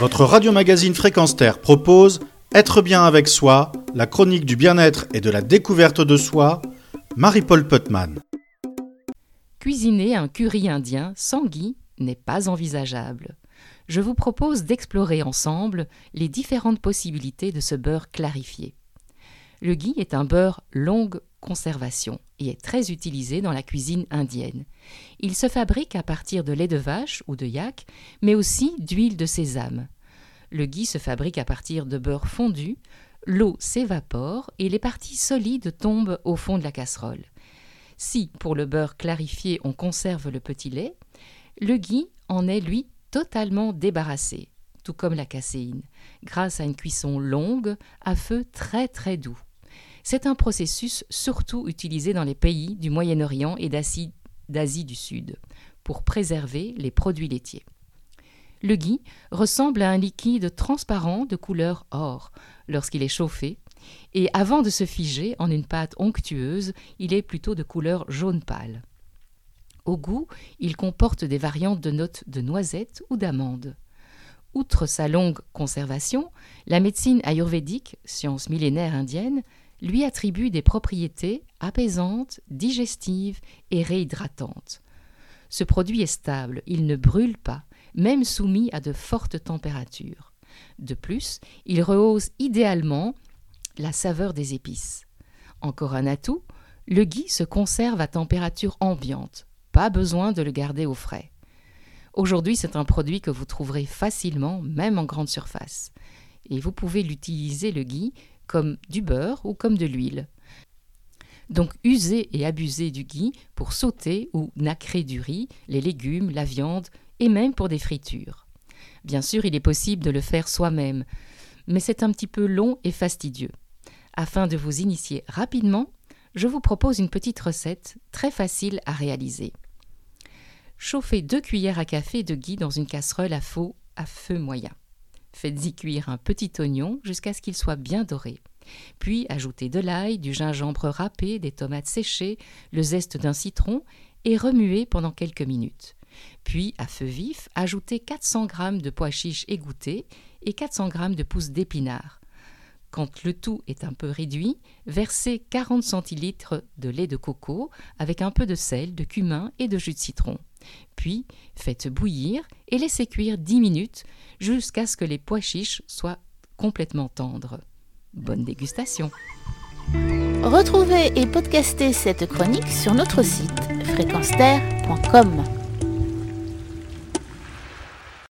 Votre radio-magazine Fréquence Terre propose Être bien avec soi, la chronique du bien-être et de la découverte de soi, Marie-Paul Putman. Cuisiner un curry indien sans ghee n'est pas envisageable. Je vous propose d'explorer ensemble les différentes possibilités de ce beurre clarifié. Le ghee est un beurre longue conservation et est très utilisé dans la cuisine indienne. Il se fabrique à partir de lait de vache ou de yak, mais aussi d'huile de sésame. Le ghee se fabrique à partir de beurre fondu, l'eau s'évapore et les parties solides tombent au fond de la casserole. Si, pour le beurre clarifié, on conserve le petit lait, le ghee en est, lui, totalement débarrassé, tout comme la caséine, grâce à une cuisson longue à feu très très doux. C'est un processus surtout utilisé dans les pays du Moyen-Orient et d'Asie du Sud pour préserver les produits laitiers. Le ghee ressemble à un liquide transparent de couleur or lorsqu'il est chauffé, et avant de se figer en une pâte onctueuse, il est plutôt de couleur jaune pâle. Au goût, il comporte des variantes de notes de noisette ou d'amande. Outre sa longue conservation, la médecine ayurvédique, science millénaire indienne, lui attribue des propriétés apaisantes, digestives et réhydratantes. Ce produit est stable, il ne brûle pas, même soumis à de fortes températures. De plus, il rehausse idéalement la saveur des épices. Encore un atout, le ghee se conserve à température ambiante, pas besoin de le garder au frais. Aujourd'hui, c'est un produit que vous trouverez facilement, même en grande surface. Et vous pouvez l'utiliser, le ghee, comme du beurre ou comme de l'huile. Donc usez et abusez du ghee pour sauter ou nacrer du riz, les légumes, la viande et même pour des fritures. Bien sûr, il est possible de le faire soi-même, mais c'est un petit peu long et fastidieux. Afin de vous initier rapidement, je vous propose une petite recette très facile à réaliser. Chauffez deux cuillères à café de ghee dans une casserole à feu, à feu moyen. Faites-y cuire un petit oignon jusqu'à ce qu'il soit bien doré. Puis ajoutez de l'ail, du gingembre râpé, des tomates séchées, le zeste d'un citron et remuez pendant quelques minutes. Puis, à feu vif, ajoutez 400 g de pois chiches égouttés et 400 g de pousses d'épinards. Quand le tout est un peu réduit, versez 40 centilitres de lait de coco avec un peu de sel, de cumin et de jus de citron. Puis faites bouillir et laissez cuire 10 minutes jusqu'à ce que les pois chiches soient complètement tendres. Bonne dégustation Retrouvez et podcastez cette chronique sur notre site fréquenceterre.com.